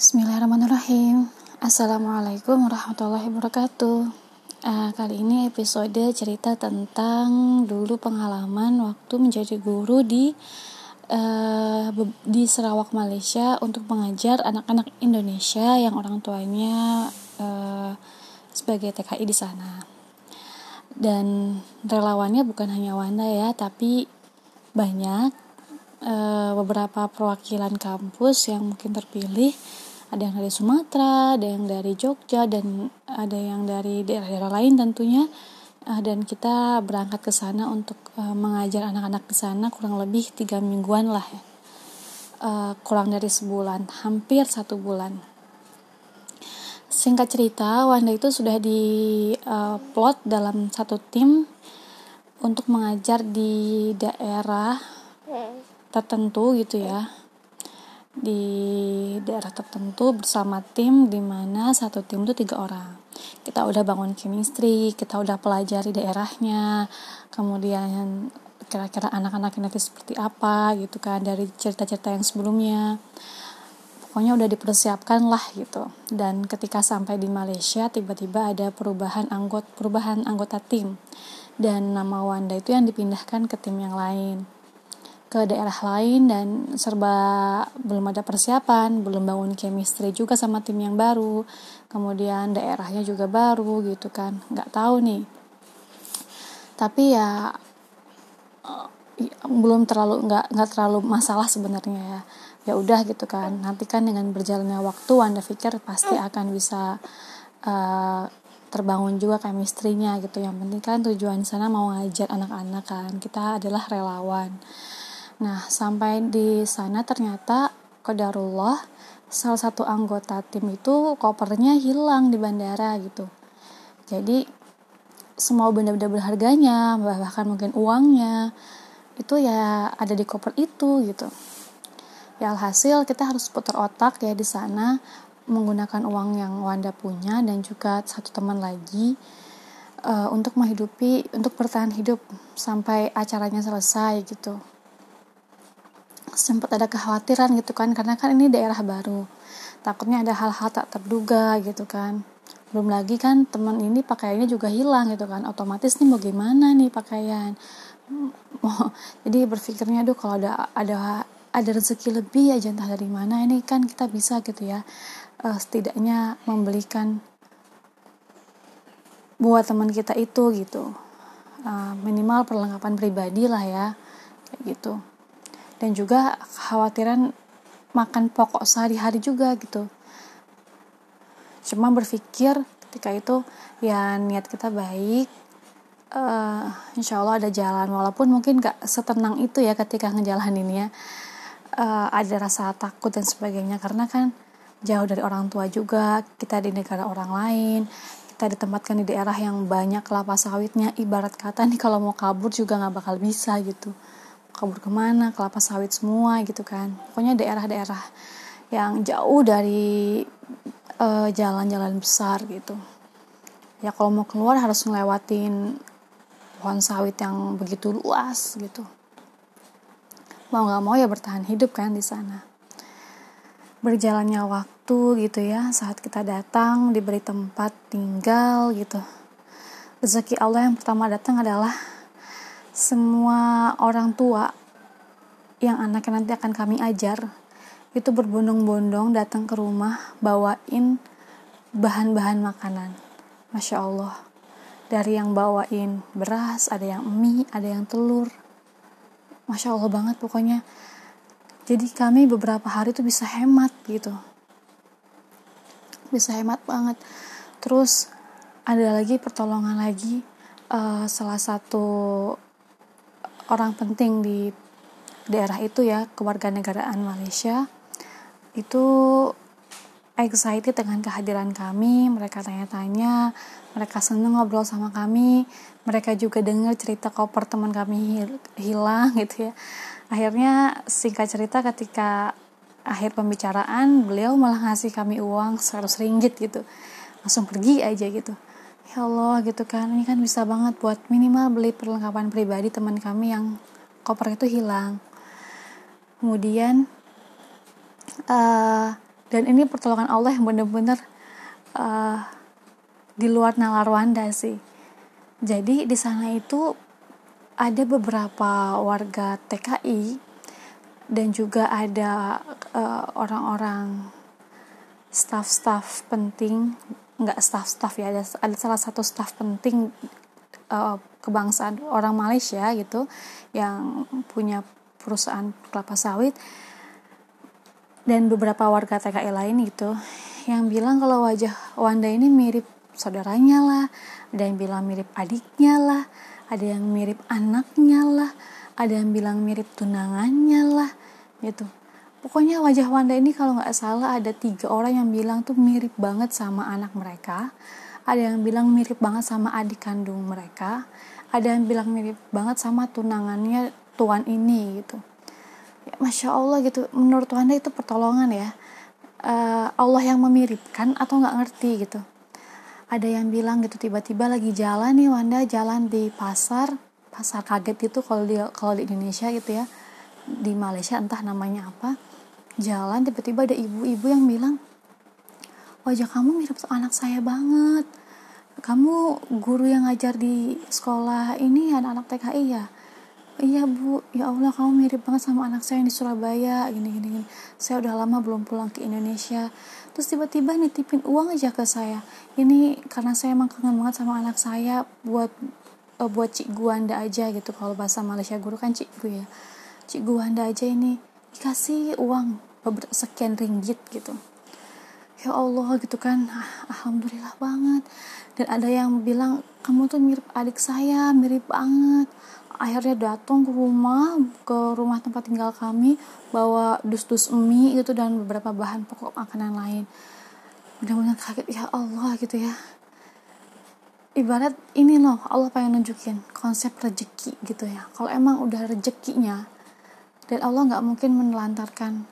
Bismillahirrahmanirrahim. Assalamualaikum warahmatullahi wabarakatuh. Uh, Kali ini episode cerita tentang dulu pengalaman waktu menjadi guru di uh, di Sarawak Malaysia untuk mengajar anak-anak Indonesia yang orang tuanya uh, sebagai TKI di sana. Dan relawannya bukan hanya Wanda ya tapi banyak uh, beberapa perwakilan kampus yang mungkin terpilih ada yang dari Sumatera, ada yang dari Jogja dan ada yang dari daerah-daerah lain tentunya. Uh, dan kita berangkat ke sana untuk uh, mengajar anak-anak di sana kurang lebih tiga mingguan lah ya. Uh, kurang dari sebulan hampir satu bulan. Singkat cerita Wanda itu sudah di uh, plot dalam satu tim untuk mengajar di daerah tertentu gitu ya di daerah tertentu bersama tim di mana satu tim itu tiga orang. Kita udah bangun chemistry kita udah pelajari daerahnya kemudian kira-kira anak-anak nanti seperti apa gitu kan dari cerita-cerita yang sebelumnya. Pokoknya udah dipersiapkan lah gitu. Dan ketika sampai di Malaysia tiba-tiba ada perubahan anggota perubahan anggota tim. Dan nama Wanda itu yang dipindahkan ke tim yang lain ke daerah lain dan serba belum ada persiapan, belum bangun chemistry juga sama tim yang baru, kemudian daerahnya juga baru gitu kan, nggak tahu nih. Tapi ya eh, belum terlalu nggak nggak terlalu masalah sebenarnya ya. Ya udah gitu kan. Nanti kan dengan berjalannya waktu Anda pikir pasti akan bisa uh, terbangun juga chemistry-nya gitu. Yang penting kan tujuan sana mau ngajar anak-anak kan. Kita adalah relawan Nah, sampai di sana ternyata kodarullah salah satu anggota tim itu kopernya hilang di bandara gitu. Jadi semua benda-benda berharganya, bahkan mungkin uangnya itu ya ada di koper itu gitu. Ya alhasil kita harus putar otak ya di sana menggunakan uang yang Wanda punya dan juga satu teman lagi uh, untuk menghidupi untuk bertahan hidup sampai acaranya selesai gitu sempat ada kekhawatiran gitu kan karena kan ini daerah baru. Takutnya ada hal-hal tak terduga gitu kan. Belum lagi kan teman ini pakaiannya juga hilang gitu kan. Otomatis nih mau gimana nih pakaian? Jadi berpikirnya aduh kalau ada ada ada rezeki lebih aja entah dari mana ini kan kita bisa gitu ya. Uh, setidaknya membelikan buat teman kita itu gitu. Uh, minimal perlengkapan pribadi lah ya kayak gitu dan juga kekhawatiran makan pokok sehari-hari juga gitu. Cuma berpikir ketika itu ya niat kita baik uh, insya Allah ada jalan. Walaupun mungkin gak setenang itu ya ketika ngejalaninnya uh, ada rasa takut dan sebagainya. Karena kan jauh dari orang tua juga kita di negara orang lain kita ditempatkan di daerah yang banyak kelapa sawitnya. Ibarat kata nih kalau mau kabur juga nggak bakal bisa gitu kabur ke mana kelapa sawit semua gitu kan. Pokoknya daerah-daerah yang jauh dari eh, jalan-jalan uh, besar gitu. Ya kalau mau keluar harus ngelewatin pohon sawit yang begitu luas gitu. Mau nggak mau ya bertahan hidup kan di sana. Berjalannya waktu gitu ya saat kita datang diberi tempat tinggal gitu. Rezeki Allah yang pertama datang adalah semua orang tua yang anaknya nanti akan kami ajar itu berbondong-bondong datang ke rumah bawain bahan-bahan makanan. Masya Allah. Dari yang bawain beras ada yang mie ada yang telur. Masya Allah banget pokoknya. Jadi kami beberapa hari itu bisa hemat gitu. Bisa hemat banget. Terus ada lagi pertolongan lagi uh, salah satu orang penting di daerah itu ya kewarganegaraan Malaysia itu excited dengan kehadiran kami. Mereka tanya-tanya mereka seneng ngobrol sama kami mereka juga dengar cerita koper teman kami hilang gitu ya. Akhirnya singkat cerita ketika akhir pembicaraan beliau malah ngasih kami uang 100 ringgit gitu. Langsung pergi aja gitu ya Allah gitu kan. Ini kan bisa banget buat minimal beli perlengkapan pribadi teman kami yang koper itu hilang. Kemudian uh, dan ini pertolongan Allah yang benar-benar uh, di luar nalar Wanda sih. Jadi di sana itu ada beberapa warga TKI dan juga ada uh, orang-orang staff-staff penting nggak staff-staff ya ada, ada salah satu staff penting uh, kebangsaan orang Malaysia gitu yang punya perusahaan kelapa sawit dan beberapa warga TKI lain gitu yang bilang kalau wajah Wanda ini mirip saudaranya lah ada yang bilang mirip adiknya lah ada yang mirip anaknya lah ada yang bilang mirip tunangannya lah gitu pokoknya wajah Wanda ini kalau nggak salah ada tiga orang yang bilang tuh mirip banget sama anak mereka. Ada yang bilang mirip banget sama adik kandung mereka. Ada yang bilang mirip banget sama tunangannya tuan ini gitu. Ya, masya Allah gitu. Menurut Wanda itu pertolongan ya. Uh, Allah yang memiripkan atau nggak ngerti gitu. Ada yang bilang gitu tiba-tiba lagi jalan nih Wanda jalan di pasar. Pasar kaget itu kalau di kalau di Indonesia gitu ya di Malaysia entah namanya apa jalan tiba-tiba ada ibu-ibu yang bilang wajah kamu mirip anak saya banget. Kamu guru yang ngajar di sekolah ini anak-anak TKI ya? Iya bu. Ya Allah kamu mirip banget sama anak saya yang di Surabaya. Gini gini, saya udah lama belum pulang ke Indonesia. Terus tiba-tiba nitipin uang aja ke saya. Ini karena saya emang kangen banget sama anak saya buat uh, buat Cik Guanda aja gitu kalau bahasa Malaysia guru kan Cik Gu ya Cik Guanda aja ini dikasih uang sekian ringgit gitu. Ya Allah gitu kan ah, alhamdulillah banget. Dan ada yang bilang kamu tuh mirip adik saya mirip banget. Akhirnya datang ke rumah ke rumah tempat tinggal kami bawa dus-dus mie gitu dan beberapa bahan pokok makanan lain. Benar-benar kaget ya Allah gitu ya. Ibarat ini loh Allah pengen nunjukin konsep rezeki gitu ya. Kalau emang udah rezekinya dan Allah nggak mungkin menelantarkan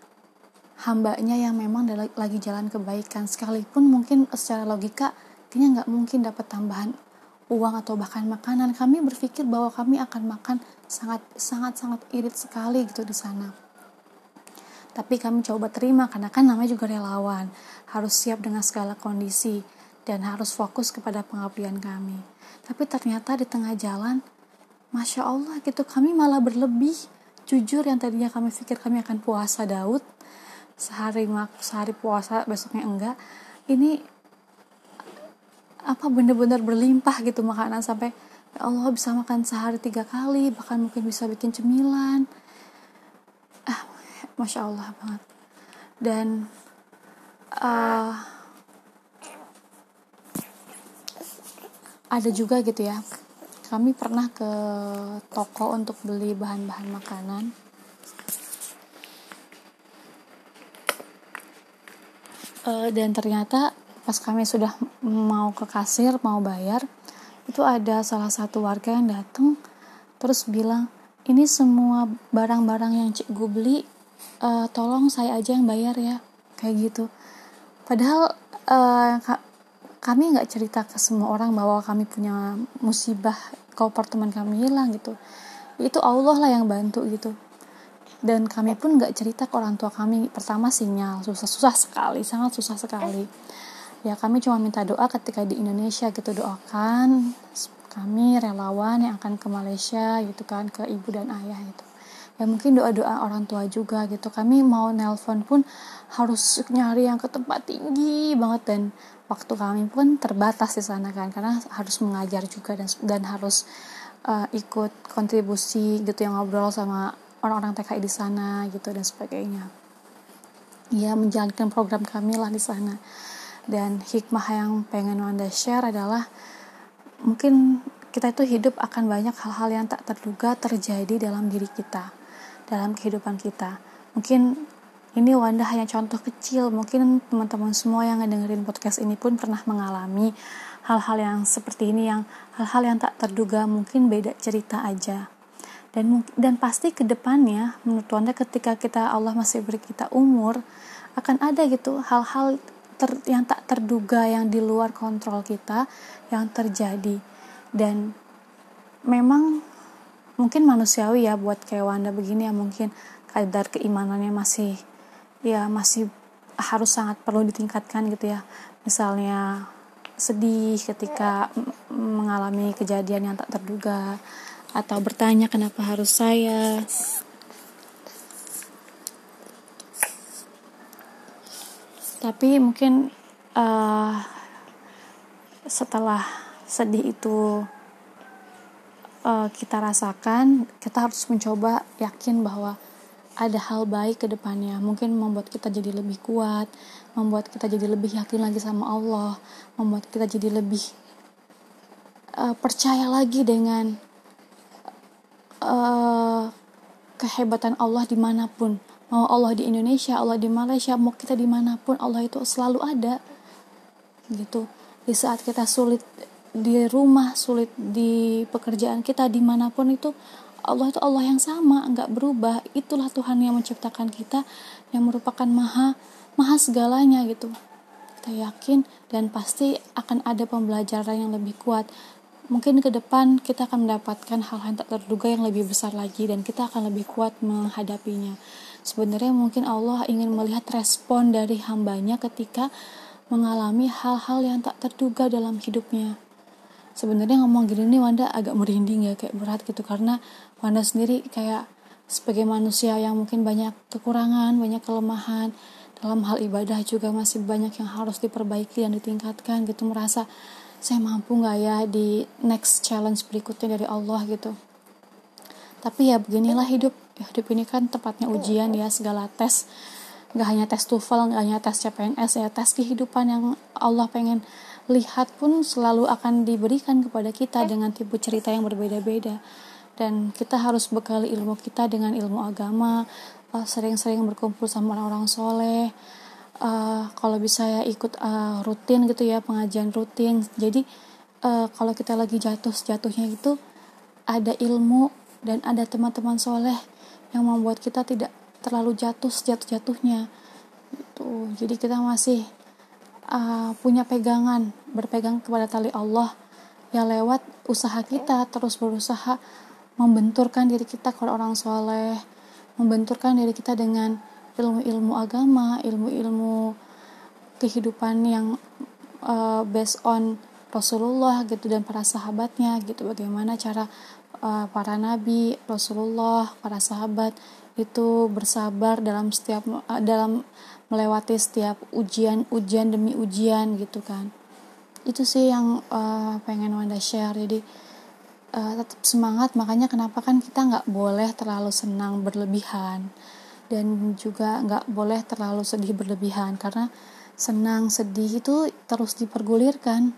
hambanya yang memang lagi jalan kebaikan. Sekalipun mungkin secara logika dia nggak mungkin dapat tambahan uang atau bahkan makanan. Kami berpikir bahwa kami akan makan sangat sangat sangat irit sekali gitu di sana. Tapi kami coba terima karena kan namanya juga relawan. Harus siap dengan segala kondisi dan harus fokus kepada pengabdian kami. Tapi ternyata di tengah jalan Masya Allah gitu. Kami malah berlebih jujur yang tadinya kami pikir kami akan puasa Daud sehari mak sehari puasa besoknya enggak. Ini apa bener-bener berlimpah gitu makanan sampai ya Allah bisa makan sehari tiga kali bahkan mungkin bisa bikin cemilan. Ah masya Allah banget. Dan uh, ada juga gitu ya kami pernah ke toko untuk beli bahan-bahan makanan. Uh, dan ternyata pas kami sudah mau ke kasir mau bayar itu ada salah satu warga yang datang terus bilang ini semua barang-barang yang cikgu beli uh, tolong saya aja yang bayar ya kayak gitu. Padahal uh, kami nggak cerita ke semua orang bahwa kami punya musibah kompartemen kami hilang gitu. Itu Allah lah yang bantu gitu. Dan kami pun nggak cerita ke orang tua kami. Pertama sinyal susah susah sekali sangat susah sekali. Ya kami cuma minta doa ketika di Indonesia gitu doakan kami relawan yang akan ke Malaysia gitu kan ke ibu dan ayah itu ya mungkin doa doa orang tua juga gitu. Kami mau nelpon pun harus nyari yang ke tempat tinggi banget. Dan waktu kami pun terbatas di sana kan karena harus mengajar juga dan dan harus uh, ikut kontribusi gitu yang ngobrol sama orang-orang TKI di sana gitu dan sebagainya. Ya menjalankan program kami lah di sana. Dan hikmah yang pengen Wanda share adalah mungkin kita itu hidup akan banyak hal-hal yang tak terduga terjadi dalam diri kita dalam kehidupan kita. Mungkin ini Wanda hanya contoh kecil. Mungkin teman-teman semua yang ngedengerin podcast ini pun pernah mengalami hal-hal yang seperti ini yang hal-hal yang tak terduga mungkin beda cerita aja. Dan dan pasti ke depannya menurut Wanda ketika kita Allah masih beri kita umur akan ada gitu hal-hal ter, yang tak terduga yang di luar kontrol kita yang terjadi. Dan memang mungkin manusiawi ya buat kayak Wanda begini ya mungkin kadar keimanannya masih ya masih harus sangat perlu ditingkatkan gitu ya. Misalnya sedih ketika mengalami kejadian yang tak terduga atau bertanya kenapa harus saya. Tapi mungkin uh, setelah sedih itu uh, kita rasakan kita harus mencoba yakin bahwa ada hal baik ke depannya. Mungkin membuat kita jadi lebih kuat membuat kita jadi lebih yakin lagi sama Allah membuat kita jadi lebih uh, percaya lagi dengan uh, kehebatan Allah di mana pun. Mau Allah di Indonesia Allah di Malaysia mau kita di mana pun Allah itu selalu ada. Gitu. Di saat kita sulit di rumah sulit di pekerjaan kita di mana pun itu Allah itu Allah yang sama, nggak berubah. Itulah Tuhan yang menciptakan kita, yang merupakan maha maha segalanya gitu. Kita yakin dan pasti akan ada pembelajaran yang lebih kuat. Mungkin ke depan kita akan mendapatkan hal-hal yang tak terduga yang lebih besar lagi dan kita akan lebih kuat menghadapinya. Sebenarnya mungkin Allah ingin melihat respon dari hambanya ketika mengalami hal-hal yang tak terduga dalam hidupnya sebenarnya ngomong gini nih Wanda agak merinding ya kayak berat gitu. Karena Wanda sendiri kayak sebagai manusia yang mungkin banyak kekurangan banyak kelemahan dalam hal ibadah juga masih banyak yang harus diperbaiki dan ditingkatkan gitu. Merasa saya mampu nggak ya di next challenge berikutnya dari Allah? gitu. Tapi ya beginilah hidup. Hidup ini kan tepatnya ujian ya segala tes. Nggak hanya tes TOEFL nggak hanya tes CPNS ya tes kehidupan yang Allah pengen lihat pun selalu akan diberikan kepada kita dengan tipe cerita yang berbeda-beda. Dan kita harus bekali ilmu kita dengan ilmu agama uh, sering-sering berkumpul sama orang-orang soleh uh, kalau bisa ya ikut uh, rutin gitu ya pengajian rutin. Jadi uh, kalau kita lagi jatuh jatuhnya itu ada ilmu dan ada teman-teman soleh yang membuat kita tidak terlalu jatuh sejatuh jatuhnya gitu. Jadi kita masih uh, punya pegangan berpegang kepada tali Allah ya lewat usaha kita terus berusaha membenturkan diri kita kepada orang soleh membenturkan diri kita dengan ilmu-ilmu agama ilmu-ilmu kehidupan yang uh, based on Rasulullah gitu dan para sahabatnya gitu. Bagaimana cara uh, para nabi Rasulullah para sahabat itu bersabar dalam setiap uh, dalam melewati setiap ujian ujian demi ujian gitu kan. Itu sih yang uh, pengen Wanda share. Jadi uh, tetap semangat. Makanya kenapa kan kita nggak boleh terlalu senang berlebihan. Dan juga nggak boleh terlalu sedih berlebihan. Karena senang sedih itu terus dipergulirkan.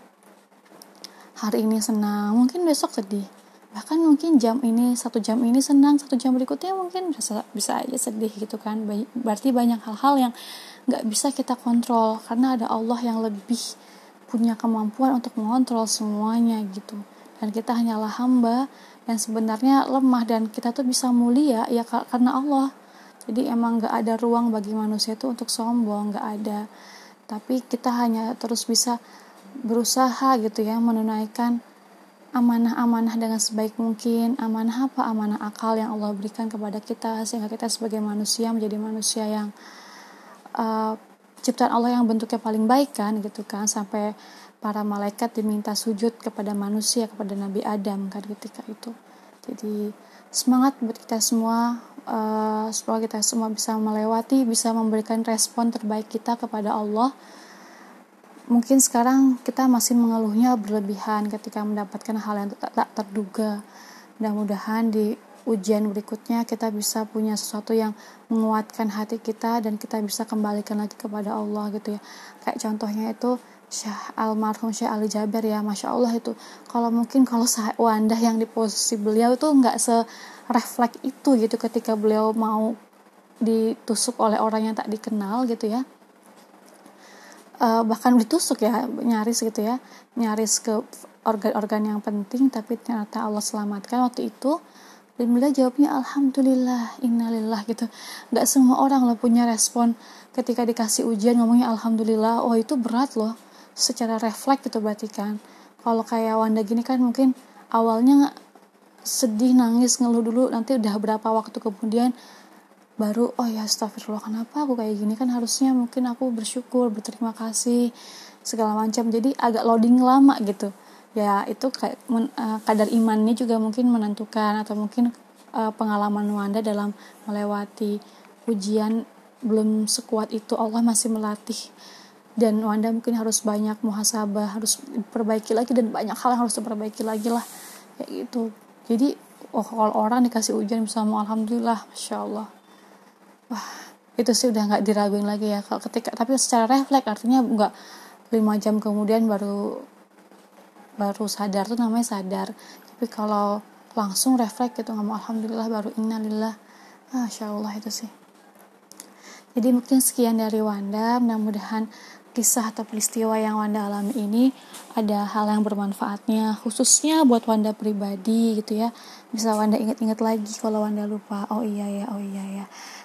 Hari ini senang mungkin besok sedih bahkan mungkin jam ini satu jam ini senang satu jam berikutnya mungkin bisa bisa aja sedih gitu kan. Berarti banyak hal-hal yang nggak bisa kita kontrol karena ada Allah yang lebih punya kemampuan untuk mengontrol semuanya gitu. Dan kita hanyalah hamba dan sebenarnya lemah dan kita tuh bisa mulia ya karena Allah. Jadi emang nggak ada ruang bagi manusia itu untuk sombong nggak ada. Tapi kita hanya terus bisa berusaha gitu ya menunaikan amanah-amanah dengan sebaik mungkin amanah apa? Amanah akal yang Allah berikan kepada kita sehingga kita sebagai manusia menjadi manusia yang uh, ciptaan Allah yang bentuknya paling baik kan gitu kan? Sampai para malaikat diminta sujud kepada manusia kepada Nabi Adam kan ketika itu. Jadi semangat buat kita semua uh, semoga kita semua bisa melewati bisa memberikan respon terbaik kita kepada Allah mungkin sekarang kita masih mengeluhnya berlebihan ketika mendapatkan hal yang tak, tak terduga. Mudah-mudahan di ujian berikutnya kita bisa punya sesuatu yang menguatkan hati kita dan kita bisa kembalikan lagi kepada Allah gitu ya. Kayak contohnya itu Syekh almarhum Syekh Ali Jaber ya Masya Allah itu. Kalau mungkin kalau Wanda yang di posisi beliau itu nggak serefleks itu gitu ketika beliau mau ditusuk oleh orang yang tak dikenal gitu ya uh, bahkan ditusuk ya nyaris gitu ya. Nyaris ke organ-organ yang penting tapi ternyata Allah selamatkan. Waktu itu dan beliau jawabnya alhamdulillah innalillah gitu. Nggak semua orang loh punya respon ketika dikasih ujian ngomongnya alhamdulillah. Oh itu berat loh. Secara refleks gitu berarti kan. Kalau kayak Wanda gini kan mungkin awalnya sedih nangis ngeluh dulu nanti udah berapa waktu kemudian baru oh ya astagfirullah kenapa aku kayak gini? Kan harusnya mungkin aku bersyukur berterima kasih segala macam. Jadi agak loading lama gitu. Ya itu kayak men, uh, kadar imannya juga mungkin menentukan atau mungkin uh, pengalaman Wanda dalam melewati ujian belum sekuat itu Allah masih melatih. Dan Wanda mungkin harus banyak muhasabah harus perbaiki lagi dan banyak hal yang harus diperbaiki lagi lah kayak gitu. Jadi oh kalau orang dikasih ujian bersama alhamdulillah masya Allah wah itu sih udah nggak diraguin lagi ya kalau ketika tapi secara refleks artinya nggak lima jam kemudian baru baru sadar tuh namanya sadar. Tapi kalau langsung refleks gitu ngomong alhamdulillah baru innalillah. Masya Allah itu sih. Jadi mungkin sekian dari Wanda. Mudah-mudahan kisah atau peristiwa yang Wanda alami ini ada hal yang bermanfaatnya khususnya buat Wanda pribadi gitu ya. Bisa Wanda ingat-ingat lagi kalau Wanda lupa. Oh iya ya oh iya ya